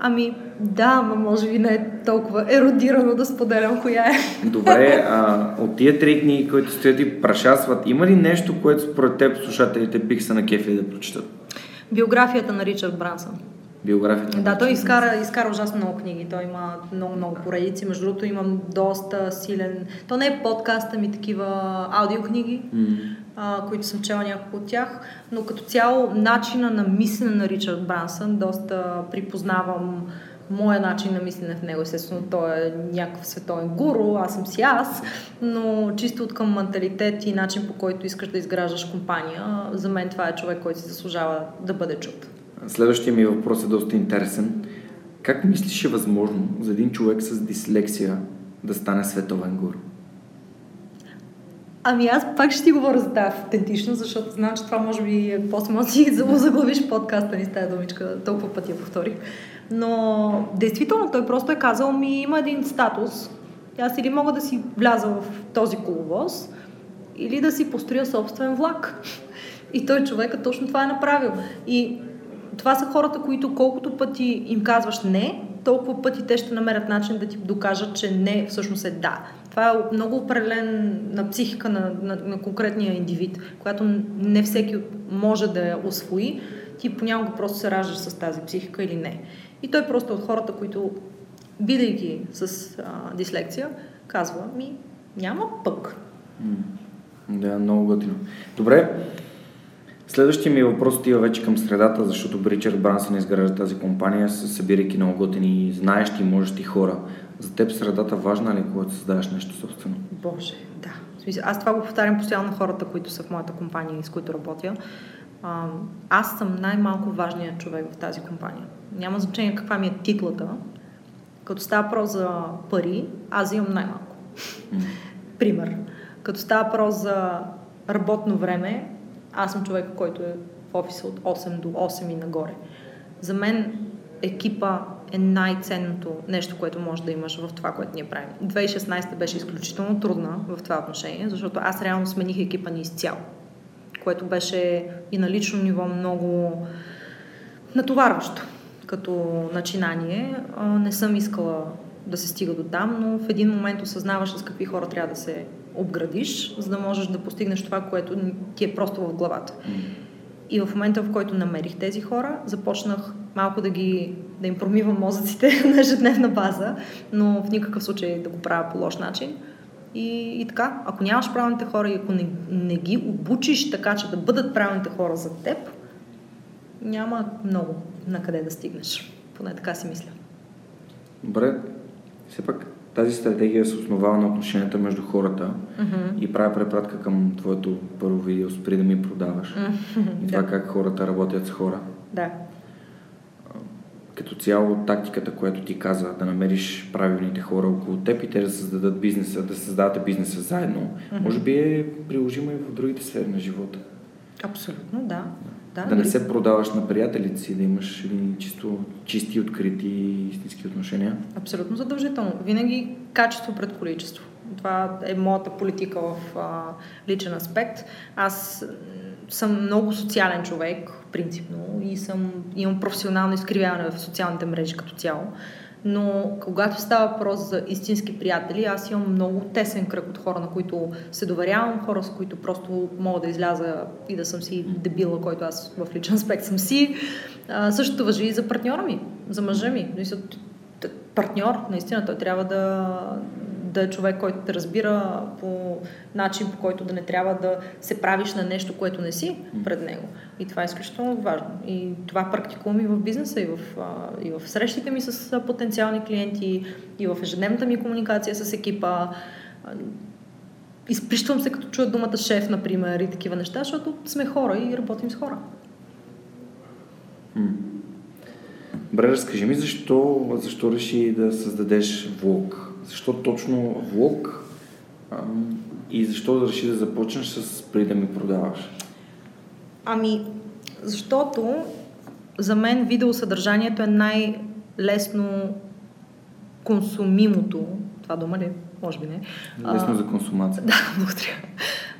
[SPEAKER 2] Ами, да, но може би не е толкова еродирано да споделям коя е.
[SPEAKER 1] Добре, а от тия три книги, които стоят и прашасват, има ли нещо, което според теб слушателите бих се накефили да прочитат?
[SPEAKER 2] Биографията на Ричард Брансън.
[SPEAKER 1] Биографията.
[SPEAKER 2] Да, той изкара, изкара ужасно много книги. Той има много, много поредици. Между другото имам доста силен... То не е подкаст, ами такива аудиокниги, mm. а, които съм чела няколко от тях. Но като цяло начина на мислене на Ричард Брансън доста припознавам моя начин на мислене в него. Естествено, той е някакъв световен гуру, аз съм си аз, но чисто от към менталитет и начин по който искаш да изграждаш компания, за мен това е човек, който си заслужава да бъде чут.
[SPEAKER 1] Следващия ми въпрос е доста интересен. Как мислиш е възможно за един човек с дислексия да стане световен гуру?
[SPEAKER 2] Ами аз пак ще ти говоря за тази автентичност, защото знам, че това може би е после може си заглавиш подкаста ни с тази думичка, толкова пъти я повторих. Но действително той просто е казал ми има един статус. Аз или мога да си вляза в този коловоз, или да си построя собствен влак. И той човека точно това е направил. И това са хората, които колкото пъти им казваш не, толкова пъти те ще намерят начин да ти докажат, че не всъщност е да. Това е много определен на психика на, на, на конкретния индивид, която не всеки може да я освои. Ти понякога просто се раждаш с тази психика или не. И той просто от хората, които, бидейки с а, дислекция, казва ми, няма пък.
[SPEAKER 1] Да, много готино. Добре, Следващия ми въпрос отива вече към средата, защото Бричард Брансън изгражда тази компания, събирайки много готини, знаещи и можещи хора. За теб средата важна ли, когато създаваш нещо собствено?
[SPEAKER 2] Боже, да. Аз това го повтарям постоянно на хората, които са в моята компания и с които работя. Аз съм най-малко важният човек в тази компания. Няма значение каква ми е титлата. Като става про за пари, аз имам най-малко. Пример. Като става про за работно време, аз съм човек, който е в офиса от 8 до 8 и нагоре. За мен екипа е най-ценното нещо, което може да имаш в това, което ние правим. 2016 беше изключително трудна в това отношение, защото аз реално смених екипа ни изцяло, което беше и на лично ниво много натоварващо като начинание. Не съм искала да се стига до там, но в един момент осъзнаваш с какви хора трябва да се обградиш, за да можеш да постигнеш това, което ти е просто в главата. И в момента, в който намерих тези хора, започнах малко да ги да им промивам мозъците на ежедневна база, но в никакъв случай да го правя по лош начин. И, и така, ако нямаш правилните хора и ако не, не ги обучиш така, че да бъдат правилните хора за теб, няма много на къде да стигнеш. Поне така си мисля.
[SPEAKER 1] Добре, все пак тази стратегия се основава на отношенията между хората
[SPEAKER 2] mm-hmm.
[SPEAKER 1] и правя препратка към твоето първо видео спри да ми продаваш.
[SPEAKER 2] Mm-hmm.
[SPEAKER 1] И това
[SPEAKER 2] да.
[SPEAKER 1] как хората работят с хора.
[SPEAKER 2] Да.
[SPEAKER 1] Като цяло тактиката, която ти каза, да намериш правилните хора около теб и те да създадат бизнеса, да създадете бизнеса заедно,
[SPEAKER 2] Mm-hmm.
[SPEAKER 1] може би е приложимо и в другите сфери на живота.
[SPEAKER 2] Абсолютно, да. Да,
[SPEAKER 1] Да не
[SPEAKER 2] дори-
[SPEAKER 1] се продаваш на приятелите си, да имаш чисто, чисти, открити истински отношения.
[SPEAKER 2] Абсолютно задължително. Винаги качество пред количество. Това е моята политика в а, личен аспект. Аз съм много социален човек, принципно, и съм, имам професионално изкривяване в социалните мрежи като цяло. Но когато става въпрос за истински приятели, аз имам много тесен кръг от хора, на които се доверявам, хора, с които просто мога да изляза и да съм си дебила, който аз в личен аспект съм си. А, същото въжи и за партньора ми, за мъжа ми. Партньор, наистина, той трябва да, да е човек, който те разбира по начин, по който да не трябва да се правиш на нещо, което не си пред него. И това е изключително важно. И това практикувам и в бизнеса, и в, и в срещите ми с потенциални клиенти, и в ежедневната ми комуникация с екипа. Изприщвам се, като чуя думата шеф, например, и такива неща, защото сме хора и работим с хора.
[SPEAKER 1] Добре, разкажи ми защо, защо реши да създадеш влог? Защо точно влог? И защо реши да започнеш с преди да ми продаваш?
[SPEAKER 2] Ами, защото за мен видеосъдържанието е най-лесно консумимото. Това дума ли? Може би не.
[SPEAKER 1] Лесно
[SPEAKER 2] А,
[SPEAKER 1] за консумация.
[SPEAKER 2] Да, благодаря.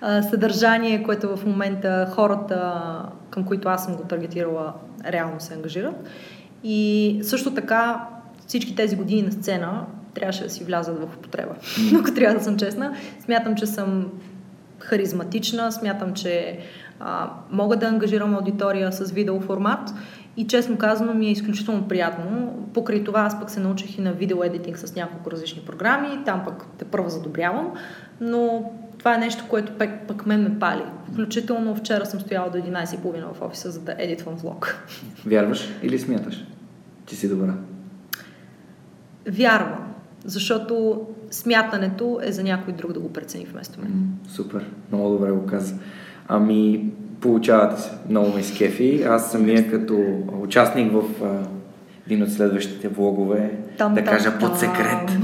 [SPEAKER 2] А, съдържание, което в момента хората, към които аз съм го таргетирала, реално се ангажират. И също така всички тези години на сцена трябваше да си влязат в употреба. Но ако трябва да съм честна, смятам, че съм харизматична, смятам, че а, мога да ангажирам аудитория с видеоформат и честно казано ми е изключително приятно. Покрай това аз пък се научих и на видеоедитинг с няколко различни програми, там пък те първо задобрявам, но това е нещо, което пък, пък мен ме пали. Включително вчера съм стояла до 11.30 в офиса, за да едитвам влог.
[SPEAKER 1] Вярваш или смяташ, че си добра?
[SPEAKER 2] Вярвам, защото смятането е за някой друг да го прецени вместо мен.
[SPEAKER 1] Супер, много добре го каза. Ами, получавате се. Много ме изкефи. Аз самия като участник в а, един от следващите влогове,
[SPEAKER 2] Там,
[SPEAKER 1] да
[SPEAKER 2] там,
[SPEAKER 1] кажа под
[SPEAKER 2] там.
[SPEAKER 1] секрет.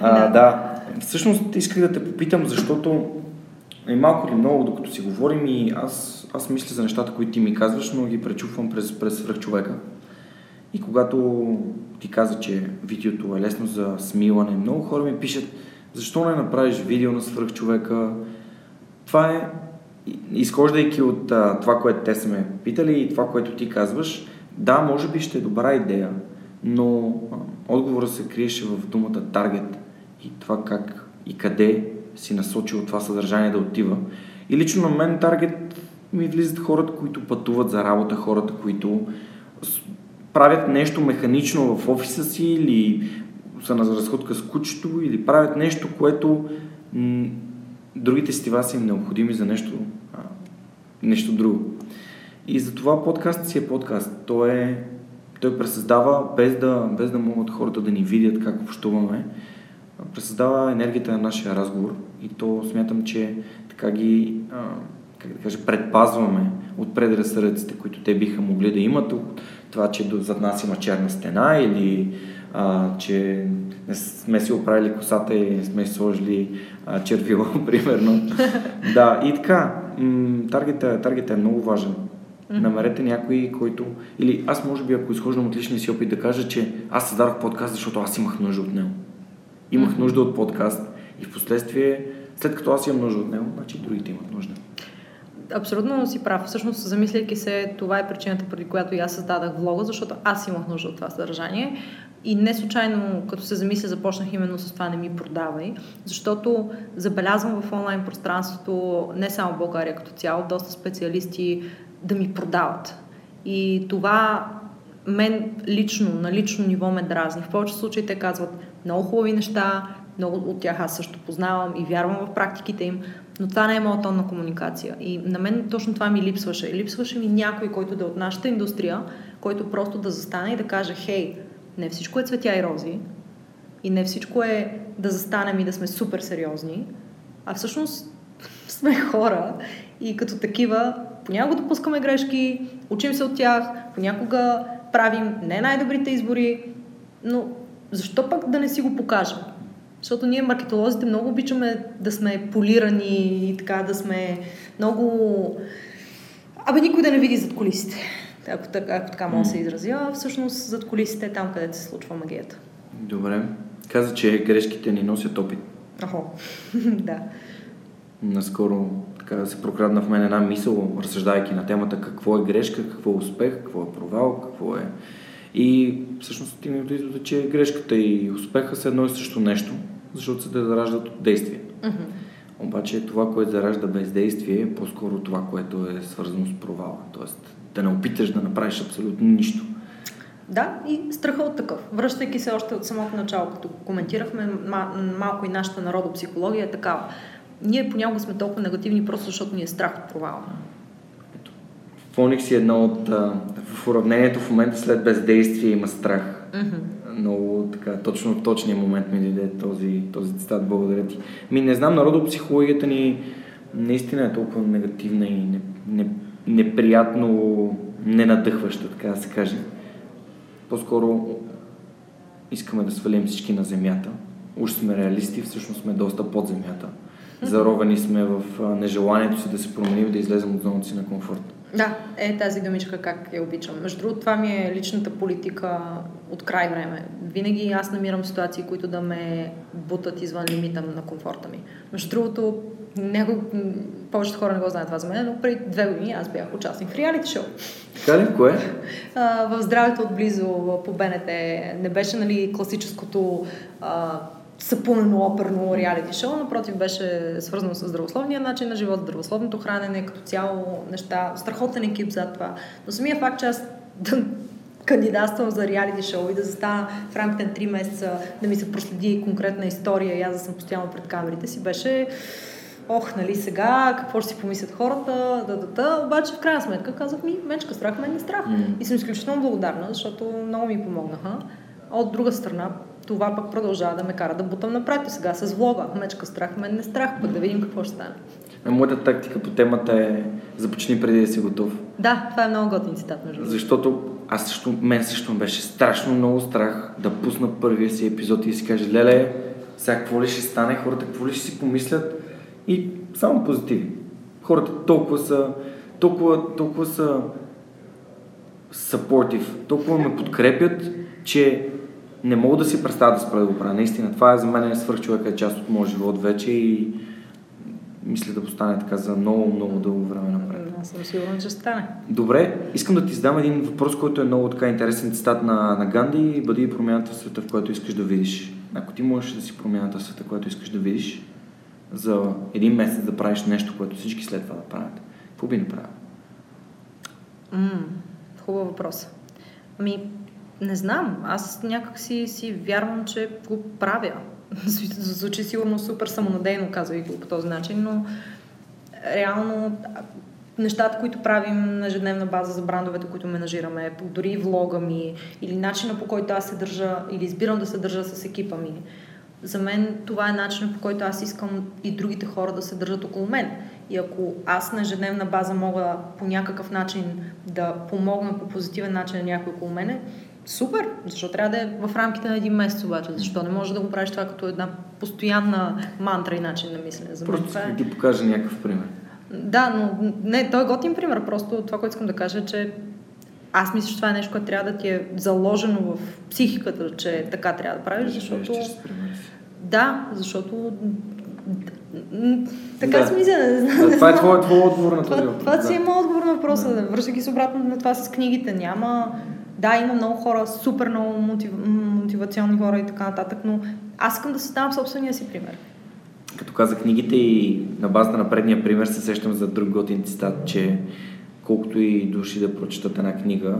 [SPEAKER 1] А,
[SPEAKER 2] Да.
[SPEAKER 1] да. Всъщност исках да те попитам, защото и малко или много, докато си говорим и аз, аз мисля за нещата, които ти ми казваш, но ги пречупвам през, през свръхчовека. И когато ти каза, че видеото е лесно за смилане, много хора ми пишат, защо не направиш видео на свръхчовека? Това е, изхождайки от а, това, което те са ме питали и това, което ти казваш, да, може би ще е добра идея, но отговорът се криеше в думата таргет и това как и къде си насочил това съдържание да отива. И лично на мен таргет ми влизат хората, които пътуват за работа, хората, които правят нещо механично в офиса си или са на разходка с кучето или правят нещо, което другите сетива са им необходими за нещо, нещо друго. И затова подкаст си е подкаст. Той, е, той пресъздава, без да, без да могат хората да ни видят как общуваме, пресъздава енергията на нашия разговор и то смятам, че така ги а, как да кажа, предпазваме от предразсъдъците, които те биха могли да имат. От това, че зад нас има черна стена или а, че не сме си оправили косата и не сме сложили а, червило, примерно. да, и така. М- таргета, таргета е много важен. Намерете някой, който... Или аз може би, ако изхождам от личния си опит, да кажа, че аз създадох подкаст, защото аз имах нужда от него. Имах нужда от подкаст и в последствие, след като аз имам нужда от него, значи другите имат нужда.
[SPEAKER 2] Абсолютно си прав. Всъщност, замисляйки се, това е причината, преди която и аз създадах влога, защото аз имах нужда от това съдържание. И не случайно, като се замисля, започнах именно с това не ми продавай, защото забелязвам в онлайн пространството, не само в България като цяло, доста специалисти да ми продават. И това мен лично, на лично ниво ме дразни. В повечето случаи те казват много хубави неща, много от тях аз също познавам и вярвам в практиките им, но това не е моят тон на комуникация. И на мен точно това ми липсваше. Липсваше ми някой, който да е от нашата индустрия, който просто да застане и да каже, хей, не всичко е цветя и рози и не всичко е да застанем и да сме супер сериозни, а всъщност сме хора и като такива понякога допускаме грешки, учим се от тях, понякога правим не най-добрите избори, но защо пък да не си го покажем? Защото ние, маркетолозите, много обичаме да сме полирани и така да сме много... Абе, никой да не види зад колисите. Ако, така, ако така мога да се изразя, всъщност зад колисите е там, където се случва магията.
[SPEAKER 1] Добре. Каза, че грешките ни носят опит.
[SPEAKER 2] Охо, да.
[SPEAKER 1] Наскоро така се прокрадна в мен една мисъл, разсъждайки на темата какво е грешка, какво е успех, какво е провал, какво е... И всъщност стигнах до извода, че грешката и успеха са едно и също нещо, защото се да зараждат от действие. Mm-hmm. Обаче това, което заражда бездействие, е по-скоро това, което е свързано с провала. Тоест да не опиташ да направиш абсолютно нищо.
[SPEAKER 2] Да, и страха от такъв. Връщайки се още от самото начало, като коментирахме малко и нашата народопсихология е такава ние понякога сме толкова негативни, просто защото ни е страх от провала.
[SPEAKER 1] Фоних си едно от... А, в уравнението в момента след бездействие има страх. Mm-hmm. Много така, точно в точния момент ми дойде този, този цитат. Благодаря ти. Ми не знам, народопсихологията ни наистина е толкова негативна и не, не, неприятно ненадъхваща, така да се каже. По-скоро искаме да свалим всички на земята. Уж сме реалисти, всъщност сме доста под земята заровени сме в нежеланието си да се променим, да излезем от зоната си на комфорт.
[SPEAKER 2] Да, е тази думичка как я обичам. Между другото, това ми е личната политика от край време. Винаги аз намирам ситуации, които да ме бутат извън лимита на комфорта ми. Между другото, него, повечето хора не го знаят това за мен, но преди две години аз бях участник в реалити шоу.
[SPEAKER 1] Така ли? Кое?
[SPEAKER 2] А, в здравето отблизо по БНТ не беше нали, класическото а, съпълнено оперно реалити шоу, напротив беше свързано с здравословния начин на живот, здравословното хранене, като цяло неща, страхотен екип за това. Но самия факт, че аз да кандидатствам за реалити шоу и да застана в рамките на 3 месеца, да ми се проследи конкретна история и аз да съм постоянно пред камерите си, беше ох, нали сега, какво ще си помислят хората, да, да, да. Обаче в крайна сметка казах ми, менчка страх, мен не страх. Mm. И съм изключително благодарна, защото много ми помогнаха. А от друга страна, това пък продължава да ме кара да бутам напред. И сега с влога, мечка страх, мен не страх, пък да видим какво ще стане.
[SPEAKER 1] А моята тактика по темата е започни преди да си готов.
[SPEAKER 2] Да, това е много готин цитат, между
[SPEAKER 1] Защото аз също, мен също беше страшно много страх да пусна първия си епизод и си кажа, леле, сега какво ли ще стане, хората какво ли ще си помислят и само позитиви. Хората толкова са, толкова, толкова са supportive, толкова ме подкрепят, че не мога да си представя да спра да го правя. Наистина, това е за мен свърх човека е част от моят живот вече и мисля да постане така за много, много дълго време напред.
[SPEAKER 2] Аз съм сигурен, че стане.
[SPEAKER 1] Добре, искам да ти задам един въпрос, който е много така интересен цитат на, на Ганди. Бъди промяната в света, в който искаш да видиш. Ако ти можеш да си промяната в света, който искаш да видиш, за един месец да правиш нещо, което всички след това да правят, какво би направил?
[SPEAKER 2] Mm, хубав въпрос. Ами, не знам. Аз някак си, си вярвам, че го правя. Звучи сигурно супер самонадейно, казвайки го по този начин, но реално нещата, които правим на ежедневна база за брандовете, които менажираме, дори влога ми или начина по който аз се държа или избирам да се държа с екипа ми, за мен това е начинът по който аз искам и другите хора да се държат около мен. И ако аз на ежедневна база мога по някакъв начин да помогна по позитивен начин на някой около мене, Супер! Защо трябва да е в рамките на един месец обаче? Защо не можеш да го правиш това като една постоянна мантра и начин на мислене?
[SPEAKER 1] За Просто това е... ти покажа някакъв пример.
[SPEAKER 2] Да, но не, той е готин пример. Просто това, което искам да кажа, е, че аз мисля, че това е нещо, което трябва да ти е заложено в психиката, че така трябва да правиш, защото... Да, защото така да. си мисля, не знам.
[SPEAKER 1] Това е твой, твой отговор на
[SPEAKER 2] този въпрос. Това, това си е моят отговор на въпроса. Да. Връщайки се обратно на това с книгите. Няма да, има много хора, супер много мотив... мотивационни хора и така нататък, но аз искам да създавам собствения си пример.
[SPEAKER 1] Като каза книгите и на базата на предния пример се сещам за друг готин цитат, че колкото и души да прочитат една книга,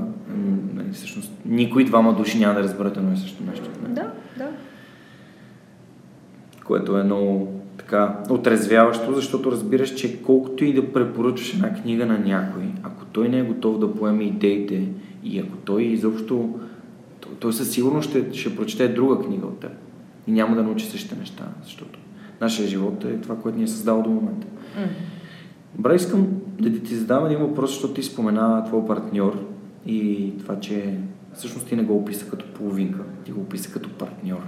[SPEAKER 1] нали, всъщност никой двама души няма да разберат едно и също нещо.
[SPEAKER 2] Не? Да, да.
[SPEAKER 1] Което е много така отрезвяващо, защото разбираш, че колкото и да препоръчваш една книга на някой, ако той не е готов да поеме идеите и ако той изобщо, той, той със сигурност ще, ще прочете друга книга от теб и няма да научи същите неща, защото нашия живот е това, което ни е създало до момента. Mm. Добре, искам да ти задам един въпрос, защото ти спомена твой партньор и това, че всъщност ти не го описа като половинка, ти го описа като партньор.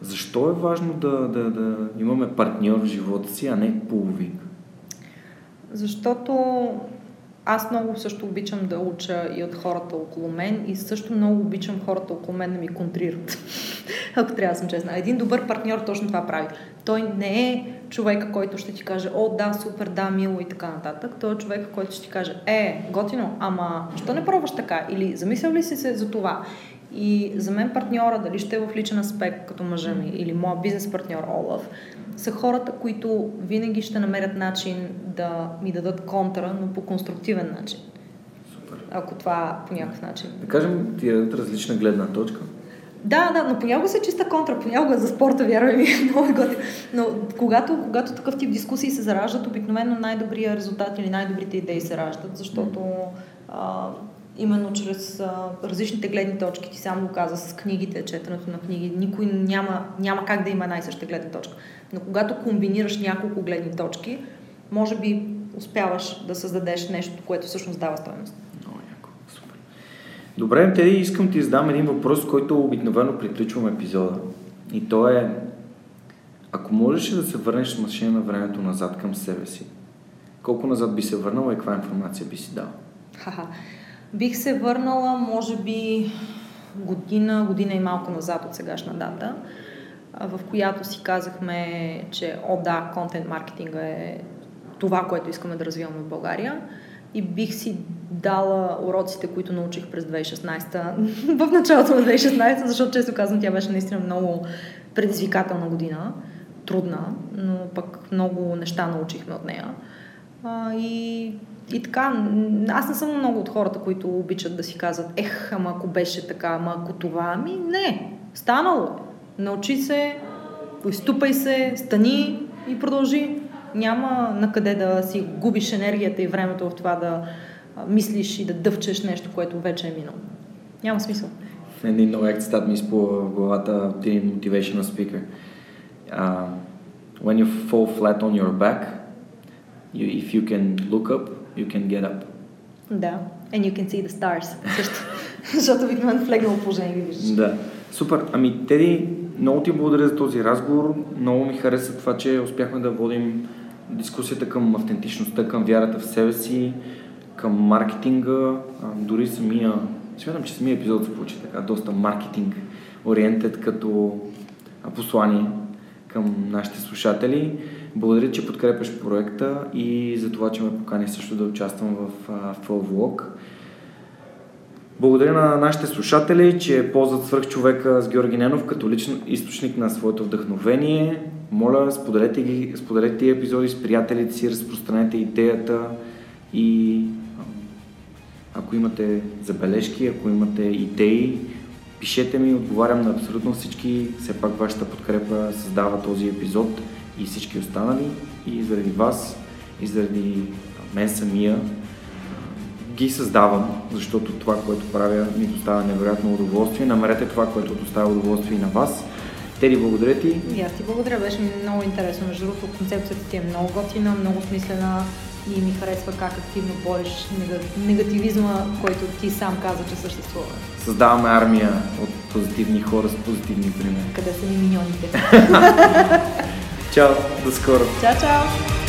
[SPEAKER 1] Защо е важно да, да, да имаме партньор в живота си, а не половинка?
[SPEAKER 2] Защото аз много също обичам да уча и от хората около мен и също много обичам хората около мен да ми контрират. Ако трябва да съм честна. Един добър партньор точно това прави. Той не е човека, който ще ти каже, о, да, супер, да, мило и така нататък. Той е човека, който ще ти каже, е, готино, ама, що не пробваш така? Или замислял ли си се за това? И за мен партньора, дали ще е в личен аспект, като мъжа ми, или моят бизнес партньор Олаф, са хората, които винаги ще намерят начин да ми дадат контра, но по конструктивен начин. Супер. Ако това по някакъв начин.
[SPEAKER 1] Да кажем, ти дадат различна гледна точка.
[SPEAKER 2] Да, да, но понякога се чиста контра, понякога за спорта, вярвай ми, е много готин. Но когато, когато такъв тип дискусии се зараждат, обикновено най-добрия резултат или най-добрите идеи се раждат, защото а, именно чрез а, различните гледни точки, ти сам го каза с книгите, четенето на книги, никой няма, няма как да има най-съща гледна точка. Но когато комбинираш няколко гледни точки, може би успяваш да създадеш нещо, което всъщност дава стоеност.
[SPEAKER 1] Добре, Теди, искам ти задам един въпрос, който обикновено приключвам епизода. И то е, ако можеш да се върнеш с машина на времето назад към себе си, колко назад би се върнала и каква информация би си дал?
[SPEAKER 2] Ха-ха. Бих се върнала, може би, година, година и малко назад от сегашна дата, в която си казахме, че о да, контент маркетинга е това, което искаме да развиваме в България. И бих си дала уроците, които научих през 2016, в началото на 2016, защото често казвам, тя беше наистина много предизвикателна година, трудна, но пък много неща научихме от нея. и и така, аз не съм много от хората, които обичат да си казват, ех, ама ако беше така, ама ако това, ами не, станало е. Научи се, поизтупай се, стани и продължи. Няма на къде да си губиш енергията и времето в това да мислиш и да дъвчеш нещо, което вече е минало. Няма смисъл.
[SPEAKER 1] Един як цитат ми изплува в главата един motivational speaker. Uh, when you fall flat on your back, you, if you can look up, you can get up.
[SPEAKER 2] Да. And you can see the stars. Също. Защото обикновено в легнало положение ги виждаш.
[SPEAKER 1] Да. Супер. Ами, Теди, много ти благодаря за този разговор. Много ми хареса това, че успяхме да водим дискусията към автентичността, към вярата в себе си, към маркетинга, дори самия, смятам, че самия епизод се получи така, доста маркетинг ориентед като послание към нашите слушатели. Благодаря, че подкрепяш проекта и за това, че ме покани също да участвам в Full Vlog. Благодаря на нашите слушатели, че ползват свърх човека с Георги Ненов като личен източник на своето вдъхновение. Моля, споделете, ги, споделете епизоди с приятелите си, разпространете идеята и ако имате забележки, ако имате идеи, пишете ми, отговарям на абсолютно всички. Все пак вашата подкрепа създава този епизод и всички останали. И заради вас, и заради мен самия, ги създавам, защото това, което правя, ми доставя невероятно удоволствие. Намерете това, което доставя удоволствие и на вас. Теди, благодаря ти.
[SPEAKER 2] И аз ти благодаря, беше много интересно. Между другото, концепцията ти е много готина, много смислена и ми харесва как активно бориш негативизма, който ти сам каза, че съществува.
[SPEAKER 1] Създаваме армия от позитивни хора с позитивни примери.
[SPEAKER 2] Къде са ни миньоните?
[SPEAKER 1] чао, до скоро.
[SPEAKER 2] Чао, чао!